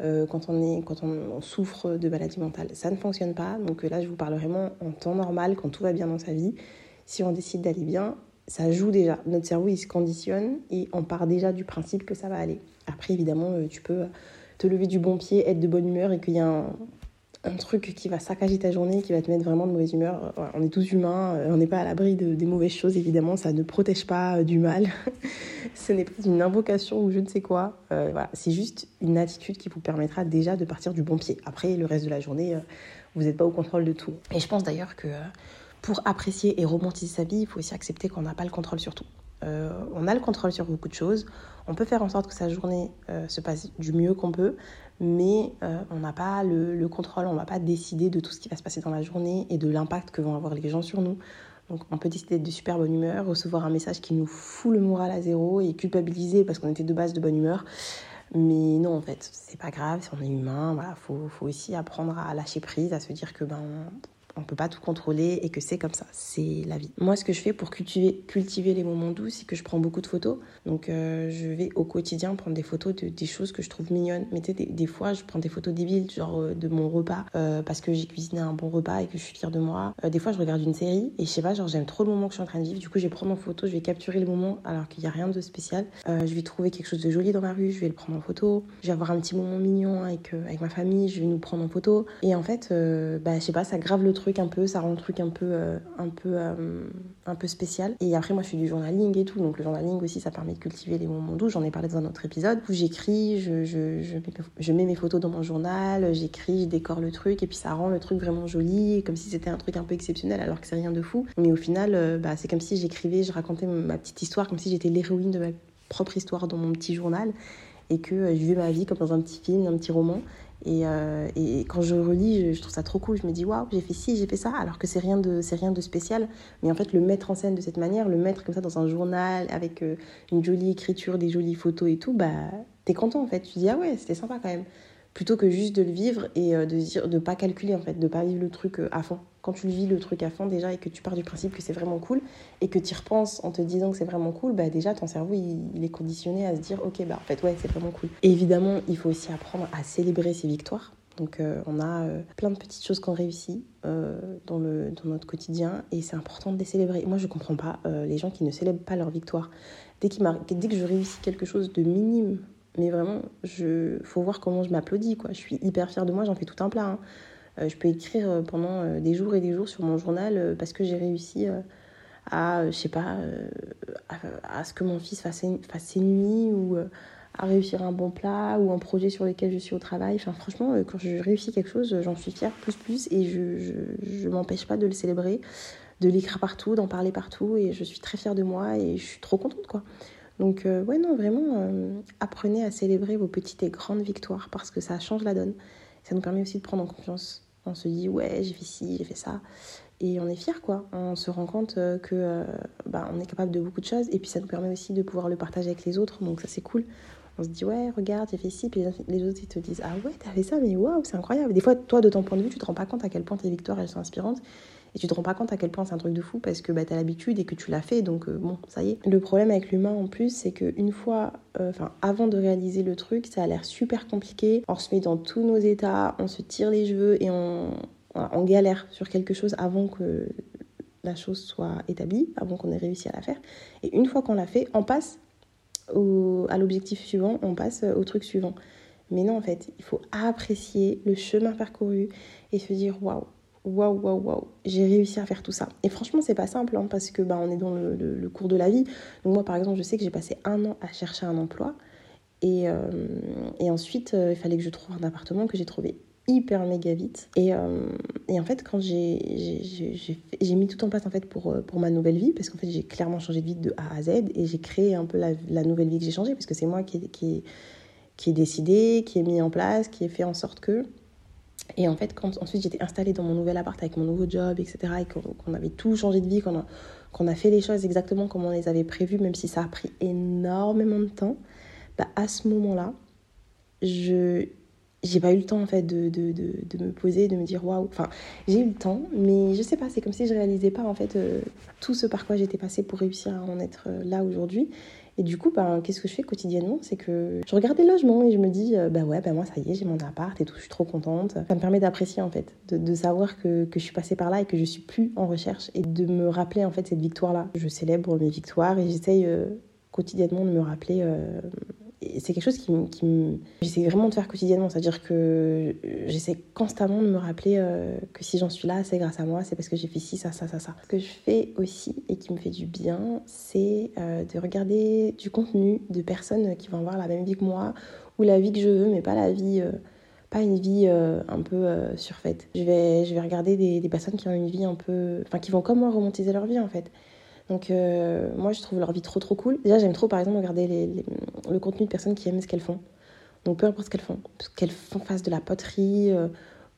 quand on, est, quand on, souffre de maladie mentale, ça ne fonctionne pas. Donc là, je vous parle vraiment en temps normal, quand tout va bien dans sa vie. Si on décide d'aller bien, ça joue déjà. Notre cerveau, il se conditionne et on part déjà du principe que ça va aller. Après, évidemment, tu peux te lever du bon pied, être de bonne humeur et qu'il y a un, truc qui va saccager ta journée, qui va te mettre vraiment de mauvaise humeur. on est tous humains, euh, on n'est pas à l'abri de, des mauvaises choses, évidemment, ça ne protège pas euh, du mal. <laughs> Ce n'est pas une invocation ou je ne sais quoi. Euh, voilà, c'est juste une attitude qui vous permettra déjà de partir du bon pied. Après, le reste de la journée, vous n'êtes pas au contrôle de tout. Et je pense d'ailleurs que pour apprécier et romantiser sa vie, il faut aussi accepter qu'on n'a pas le contrôle sur tout. On a le contrôle sur beaucoup de choses. On peut faire en sorte que sa journée euh, se passe du mieux qu'on peut, mais euh, on n'a pas le, contrôle, on ne va pas décider de tout ce qui va se passer dans la journée et de l'impact que vont avoir les gens sur nous. Donc on peut décider d'être de super bonne humeur, recevoir un message qui nous fout le moral à zéro et culpabiliser parce qu'on était de base de bonne humeur. Mais non, en fait, c'est pas grave, si on est humain, voilà, faut, faut aussi apprendre à lâcher prise, à se dire que ben on peut pas tout contrôler et que c'est comme ça, c'est la vie. Moi, ce que je fais pour cultiver, cultiver les moments doux, c'est que je prends beaucoup de photos. Donc, euh, je vais au quotidien prendre des photos de, des choses que je trouve mignonnes. Mais tu sais, des, fois, je prends des photos débiles, genre euh, de mon repas, euh, parce que j'ai cuisiné un bon repas et que je suis fière de moi. des fois, je regarde une série et je sais pas, genre j'aime trop le moment que je suis en train de vivre. Du coup, je vais prendre en photo, je vais capturer le moment alors qu'il n'y a rien de spécial. je vais trouver quelque chose de joli dans la rue, je vais le prendre en photo. Je vais avoir un petit moment mignon avec, avec ma famille, je vais nous prendre en photo. Et en fait, bah, je sais pas, ça grave le truc truc un peu, ça rend le truc un peu, euh, un peu, euh, un peu spécial. Et après, moi, je fais du journaling et tout, donc le journaling aussi, ça permet de cultiver les moments doux. J'en ai parlé dans un autre épisode où j'écris, je, je, je, mets, mes photos dans mon journal, j'écris, je décore le truc, et puis ça rend le truc vraiment joli, comme si c'était un truc un peu exceptionnel, alors que c'est rien de fou. Mais au final, euh, bah, c'est comme si j'écrivais, je racontais ma petite histoire, comme si j'étais l'héroïne de ma propre histoire dans mon petit journal et que je vivais ma vie comme dans un petit film, un petit roman. Euh, et, quand je relis, je, trouve ça trop cool. Je me dis, waouh, j'ai fait ci, j'ai fait ça, alors que c'est rien, de, rien de spécial. Mais en fait, le mettre en scène de cette manière, le mettre comme ça dans un journal, avec euh, une jolie écriture, des jolies photos et tout, bah, t'es content en fait. Tu dis, ah ouais, c'était sympa quand même. Plutôt que juste de le vivre et euh, de dire, de pas calculer en fait, de pas vivre le truc à fond quand tu le vis le truc à fond déjà et que tu pars du principe que c'est vraiment cool et que tu y repenses en te disant que c'est vraiment cool, bah déjà ton cerveau il, est conditionné à se dire ok bah en fait ouais c'est vraiment cool. Évidemment il faut aussi apprendre à célébrer ses victoires. Donc euh, on a euh, plein de petites choses qu'on réussit euh, dans, le, dans notre quotidien et c'est important de les célébrer. Moi je comprends pas les gens qui ne célèbrent pas leur victoire. Dès, dès que je réussis quelque chose de minime, mais vraiment, je faut voir comment je m'applaudis quoi. Je suis hyper fière de moi, j'en fais tout un plat. Hein. Euh, je peux écrire euh, pendant euh, des jours et des jours sur mon journal parce que j'ai réussi à, je sais pas, à, ce que mon fils fasse, fasse ses nuits ou à réussir un bon plat ou un projet sur lequel je suis au travail. Enfin, franchement, quand je réussis quelque chose, j'en suis fière plus plus et je ne m'empêche pas de le célébrer, de l'écrire partout, d'en parler partout et je suis très fière de moi et je suis trop contente quoi. Donc, ouais, non, vraiment, apprenez à célébrer vos petites et grandes victoires parce que ça change la donne. Ça nous permet aussi de prendre en confiance. On se dit, ouais, j'ai fait ci, j'ai fait ça. Et on est fier, quoi. On se rend compte que bah, on est capable de beaucoup de choses. Et puis, ça nous permet aussi de pouvoir le partager avec les autres. Donc, ça, c'est cool on se dit ouais regarde j'ai fait ci puis les autres ils te disent ah ouais t'as fait ça mais waouh c'est incroyable des fois toi de ton point de vue tu te rends pas compte à quel point tes victoires elles sont inspirantes et tu te rends pas compte à quel point c'est un truc de fou parce que bah, tu as l'habitude et que tu l'as fait donc euh, bon ça y est le problème avec l'humain en plus c'est qu'une fois euh, avant de réaliser le truc ça a l'air super compliqué on se met dans tous nos états on se tire les cheveux et on, on galère sur quelque chose avant que la chose soit établie, avant qu'on ait réussi à la faire. Et une fois qu'on l'a fait, on passe à l'objectif suivant, on passe au truc suivant. Mais non, en fait, il faut apprécier le chemin parcouru et se dire waouh, waouh, waouh, waouh, j'ai réussi à faire tout ça. Et franchement, c'est pas simple hein, parce que bah, on est dans le, cours de la vie. Donc, moi, par exemple, je sais que j'ai passé un an à chercher un emploi et, euh, et ensuite, euh, il fallait que je trouve un appartement que j'ai trouvé hyper méga vite. Et, euh, et en fait, quand j'ai mis tout en place en fait pour, pour ma nouvelle vie, parce qu'en fait, j'ai clairement changé de vie de A à Z et j'ai créé un peu la, nouvelle vie que j'ai changée, parce que c'est moi qui, qui, qui ai décidé, qui ai mis en place, qui ai fait en sorte que. Et en fait, quand ensuite j'étais installée dans mon nouvel appart avec mon nouveau job, etc., et qu'on avait tout changé de vie, qu'on a, a fait les choses exactement comme on les avait prévues, même si ça a pris énormément de temps, bah, à ce moment-là, je j'ai pas eu le temps en fait de, de, de, de me poser, de me dire waouh. Enfin, j'ai eu le temps, mais je sais pas, c'est comme si je réalisais pas en fait euh, tout ce par quoi j'étais passée pour réussir à en être euh, là aujourd'hui. Et du coup, ben, qu'est-ce que je fais quotidiennement? C'est que je regarde les logements et je me dis, euh, bah ouais, ben moi ça y est, j'ai mon appart et tout, je suis trop contente. Ça me permet d'apprécier en fait, de, de savoir que, que, je suis passée par là et que je suis plus en recherche et de me rappeler en fait cette victoire-là. Je célèbre mes victoires et j'essaye quotidiennement de me rappeler c'est quelque chose qui, j'essaie vraiment de faire quotidiennement. C'est-à-dire que j'essaie constamment de me rappeler euh, que si j'en suis là, c'est grâce à moi, c'est parce que j'ai fait ci, ça, ça, ça, ça. Ce que je fais aussi et qui me fait du bien, c'est euh, de regarder du contenu de personnes qui vont avoir la même vie que moi ou la vie que je veux, mais pas la vie. Euh, pas une vie un peu surfaite. Je vais, je vais regarder des, des, personnes qui ont une vie un peu... Enfin, qui vont comme moi romantiser leur vie, en fait. Donc euh, moi, je trouve leur vie trop trop cool. Déjà, j'aime trop par exemple regarder le contenu de personnes qui aiment ce qu'elles font. Donc peu importe ce qu'elles font, qu'elles face de la poterie euh,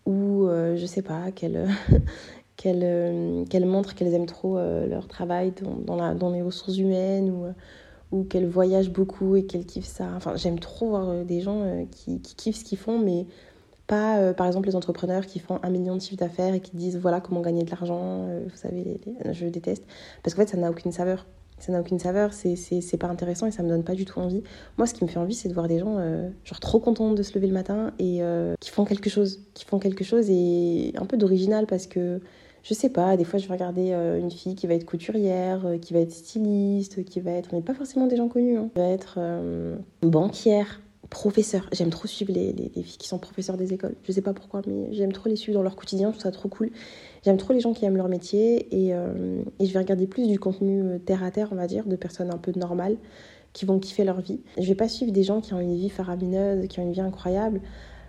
ou euh, je sais pas, qu'elles <laughs> montrent qu'elles aiment trop leur travail dans, la, dans les ressources humaines ou ou qu'elles voyagent beaucoup et qu'elles kiffent ça. Enfin, j'aime trop voir des gens qui, qui kiffent ce qu'ils font, mais pas, euh, par exemple, les entrepreneurs qui font un million de chiffres d'affaires et qui disent voilà comment gagner de l'argent. Euh, vous savez, je déteste. Parce qu'en fait, ça n'a aucune saveur. Ça n'a aucune saveur, c'est pas intéressant et ça me donne pas du tout envie. Moi, ce qui me fait envie, c'est de voir des gens, euh, genre, trop contents de se lever le matin et qui font quelque chose. Qui font quelque chose et un peu d'original parce que je sais pas, des fois je vais regarder une fille qui va être couturière, qui va être styliste, qui va être, mais pas forcément des gens connus, hein. qui va être banquière, professeurs. J'aime trop suivre les, les, filles qui sont professeurs des écoles. Je sais pas pourquoi, mais j'aime trop les suivre dans leur quotidien. Je trouve ça trop cool. J'aime trop les gens qui aiment leur métier et, euh, je vais regarder plus du contenu euh, terre à terre, on va dire, de personnes un peu normales qui vont kiffer leur vie. Je vais pas suivre des gens qui ont une vie faramineuse, qui ont une vie incroyable.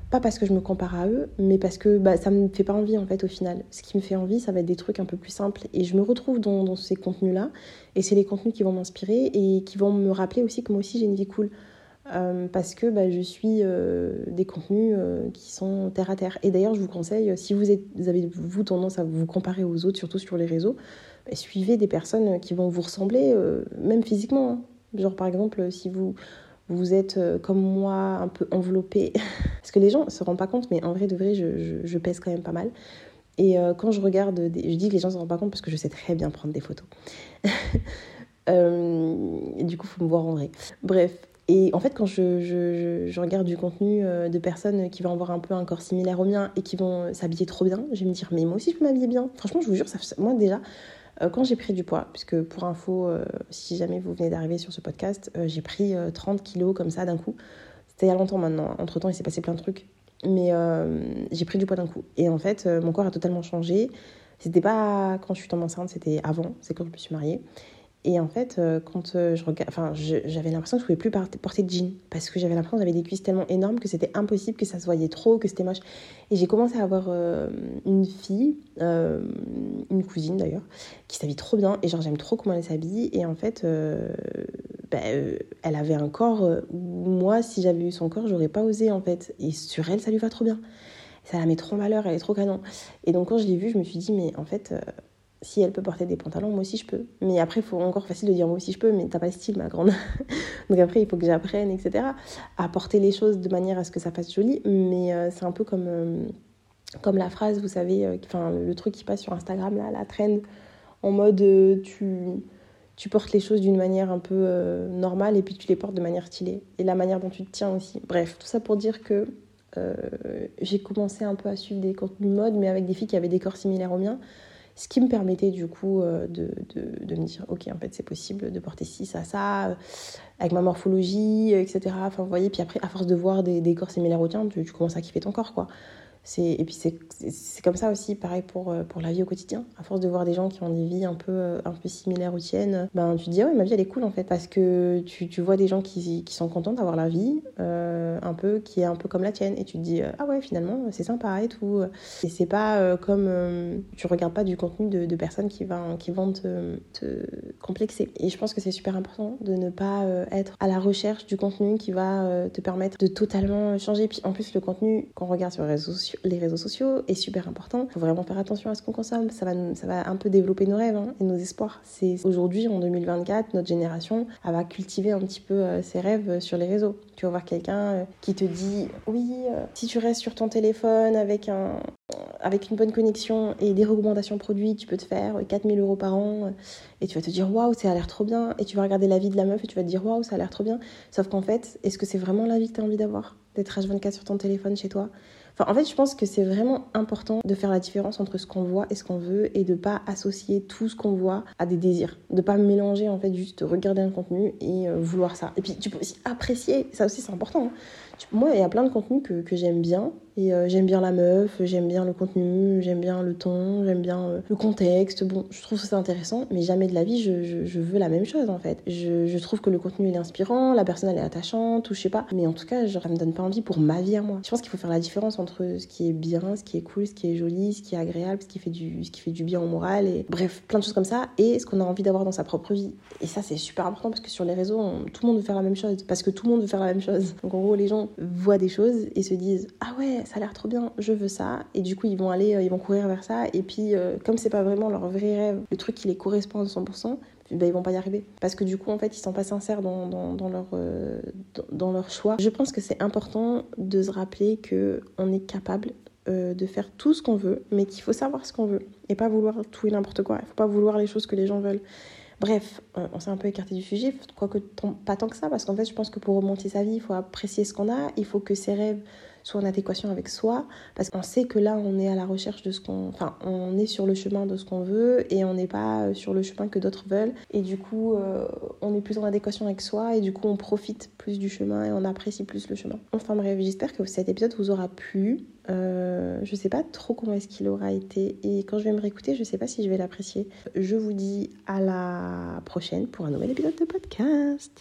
Pas parce que je me compare à eux, mais parce que bah, ça me fait pas envie en fait au final. Ce qui me fait envie, ça va être des trucs un peu plus simples. Et je me retrouve dans, dans ces contenus-là. Et c'est les contenus qui vont m'inspirer et qui vont me rappeler aussi que moi aussi j'ai une vie cool. Euh, parce que bah, je suis euh, des contenus euh, qui sont terre à terre. Et d'ailleurs, je vous conseille, si vous, avez vous tendance à vous comparer aux autres, surtout sur les réseaux, bah, suivez des personnes qui vont vous ressembler, même physiquement. Hein. Genre par exemple, si vous, vous êtes comme moi un peu enveloppé, <laughs> parce que les gens ne se rendent pas compte, mais en vrai de vrai, je, pèse quand même pas mal. Et quand je regarde, je dis que les gens se rendent pas compte parce que je sais très bien prendre des photos. <laughs> du coup, il faut me voir en vrai. Bref, et en fait, quand je, regarde du contenu euh, de personnes qui vont avoir un peu un corps similaire au mien et qui vont s'habiller trop bien, je vais me dire, mais moi aussi je peux m'habiller bien. Franchement, je vous jure, moi déjà, euh, quand j'ai pris du poids, puisque pour info, euh, si jamais vous venez d'arriver sur ce podcast, j'ai pris 30 kilos comme ça d'un coup. C'était il y a longtemps maintenant. Entre temps, il s'est passé plein de trucs. Mais j'ai pris du poids d'un coup. Et en fait, mon corps a totalement changé. C'était pas quand je suis tombée enceinte, c'était avant, c'est quand je me suis mariée. Et en fait, euh, quand euh, je regarde, enfin, j'avais l'impression que je pouvais plus porter de jean parce que j'avais l'impression que j'avais des cuisses tellement énormes que c'était impossible, que ça se voyait trop, que c'était moche. Et j'ai commencé à avoir euh, une fille, une cousine d'ailleurs, qui s'habille trop bien. Et genre, j'aime trop comment elle s'habille. Et en fait, bah, elle avait un corps où moi, si j'avais eu son corps, j'aurais pas osé en fait. Et sur elle, ça lui va trop bien. Ça la met trop en valeur, elle est trop canon. Et donc, quand je l'ai vue, je me suis dit, mais en fait si elle peut porter des pantalons, moi aussi je peux. Mais après, il faut encore facile de dire moi aussi je peux, mais t'as pas le style, ma grande. <laughs> Donc après, il faut que j'apprenne, etc. à porter les choses de manière à ce que ça fasse joli. Mais euh, c'est un peu comme, euh, comme la phrase, vous savez, euh, le, truc qui passe sur Instagram, là, la trend, en mode tu, tu portes les choses d'une manière un peu normale et puis tu les portes de manière stylée. Et la manière dont tu te tiens aussi. Bref, tout ça pour dire que j'ai commencé un peu à suivre des contenus de mode, mais avec des filles qui avaient des corps similaires aux miens. Ce qui me permettait du coup euh, de, de, de me dire, ok, en fait, c'est possible de porter ci, ça, ça, euh, avec ma morphologie, etc. Enfin, vous voyez, puis après, à force de voir des, des corps similaires au tien, tu, tu commences à kiffer ton corps, quoi. Et puis c'est comme ça aussi, pareil pour, euh, pour la vie au quotidien. À force de voir des gens qui ont des vies un peu, euh, un peu similaires aux tiennes, ben, tu te dis, ah ouais, ma vie elle est cool en fait. Parce que tu, tu vois des gens qui, qui sont contents d'avoir la vie, euh, un peu, qui est un peu comme la tienne. Et tu te dis, ah ouais, finalement, c'est sympa et tout. Et c'est pas comme. tu regardes pas du contenu de, de personnes qui, va, qui vont te, te, complexer. Et je pense que c'est super important de ne pas être à la recherche du contenu qui va te permettre de totalement changer. Puis en plus, le contenu qu'on regarde sur les réseaux sociaux, les réseaux sociaux est super important. Il faut vraiment faire attention à ce qu'on consomme. Ça va, ça va un peu développer nos rêves hein, et nos espoirs. C'est aujourd'hui, en 2024, notre génération, elle va cultiver un petit peu euh, ses rêves sur les réseaux. Tu vas voir quelqu'un euh, qui te dit oui, euh, si tu restes sur ton téléphone avec un avec une bonne connexion et des recommandations produits, tu peux te faire 4000 euros par an et tu vas te dire waouh, ça a l'air trop bien. Et tu vas regarder la vie de la meuf et tu vas te dire waouh, ça a l'air trop bien. Sauf qu'en fait, est-ce que c'est vraiment la vie que tu as envie d'avoir? D'être H24 sur ton téléphone chez toi? En fait, je pense que c'est vraiment important de faire la différence entre ce qu'on voit et ce qu'on veut et de pas associer tout ce qu'on voit à des désirs. De pas mélanger, en fait, juste regarder un contenu et euh, vouloir ça. Et puis, tu peux aussi apprécier, ça aussi, c'est important. Hein. Moi, il y a plein de contenus que, que j'aime bien. Et euh, j'aime bien la meuf, j'aime bien le contenu, j'aime bien le ton, j'aime bien euh, le contexte. Bon, je trouve ça intéressant, mais jamais de la vie, je, je, veux la même chose en fait. Je, je, trouve que le contenu est inspirant, la personne est attachante, ou je sais pas. Mais en tout cas, genre, ça me donne pas envie pour ma vie à moi. Je pense qu'il faut faire la différence entre ce qui est bien, ce qui est cool, ce qui est joli, ce qui est agréable, ce qui fait du, ce qui fait du bien au moral, et bref, plein de choses comme ça, et ce qu'on a envie d'avoir dans sa propre vie. Et ça, c'est super important parce que sur les réseaux, tout le monde veut faire la même chose. Parce que tout le monde veut faire la même chose. Donc en gros, les gens voient des choses et se disent Ah ouais, ça a l'air trop bien, je veux ça. Et du coup, ils vont aller, euh, ils vont courir vers ça. Et puis, euh, comme c'est pas vraiment leur vrai rêve, le truc qui les correspond à 100%, ben, ils vont pas y arriver. Parce que du coup, en fait, ils sont pas sincères dans, leur, euh, dans, leur choix. Je pense que c'est important de se rappeler que on est capable de faire tout ce qu'on veut, mais qu'il faut savoir ce qu'on veut et pas vouloir tout et n'importe quoi. Il faut pas vouloir les choses que les gens veulent. Bref, on s'est un peu écarté du sujet, quoique pas tant que ça, parce qu'en fait, je pense que pour remonter sa vie, il faut apprécier ce qu'on a, il faut que ses rêves soit en adéquation avec soi, parce qu'on sait que là, on est à la recherche de ce qu'on... Enfin, on est sur le chemin de ce qu'on veut, et on n'est pas sur le chemin que d'autres veulent, et du coup, euh, on est plus en adéquation avec soi, et du coup, on profite plus du chemin, et on apprécie plus le chemin. Enfin bref, j'espère que cet épisode vous aura plu. Euh, je sais pas trop comment est-ce qu'il aura été, et quand je vais me réécouter, je sais pas si je vais l'apprécier. Je vous dis à la prochaine pour un nouvel épisode de podcast.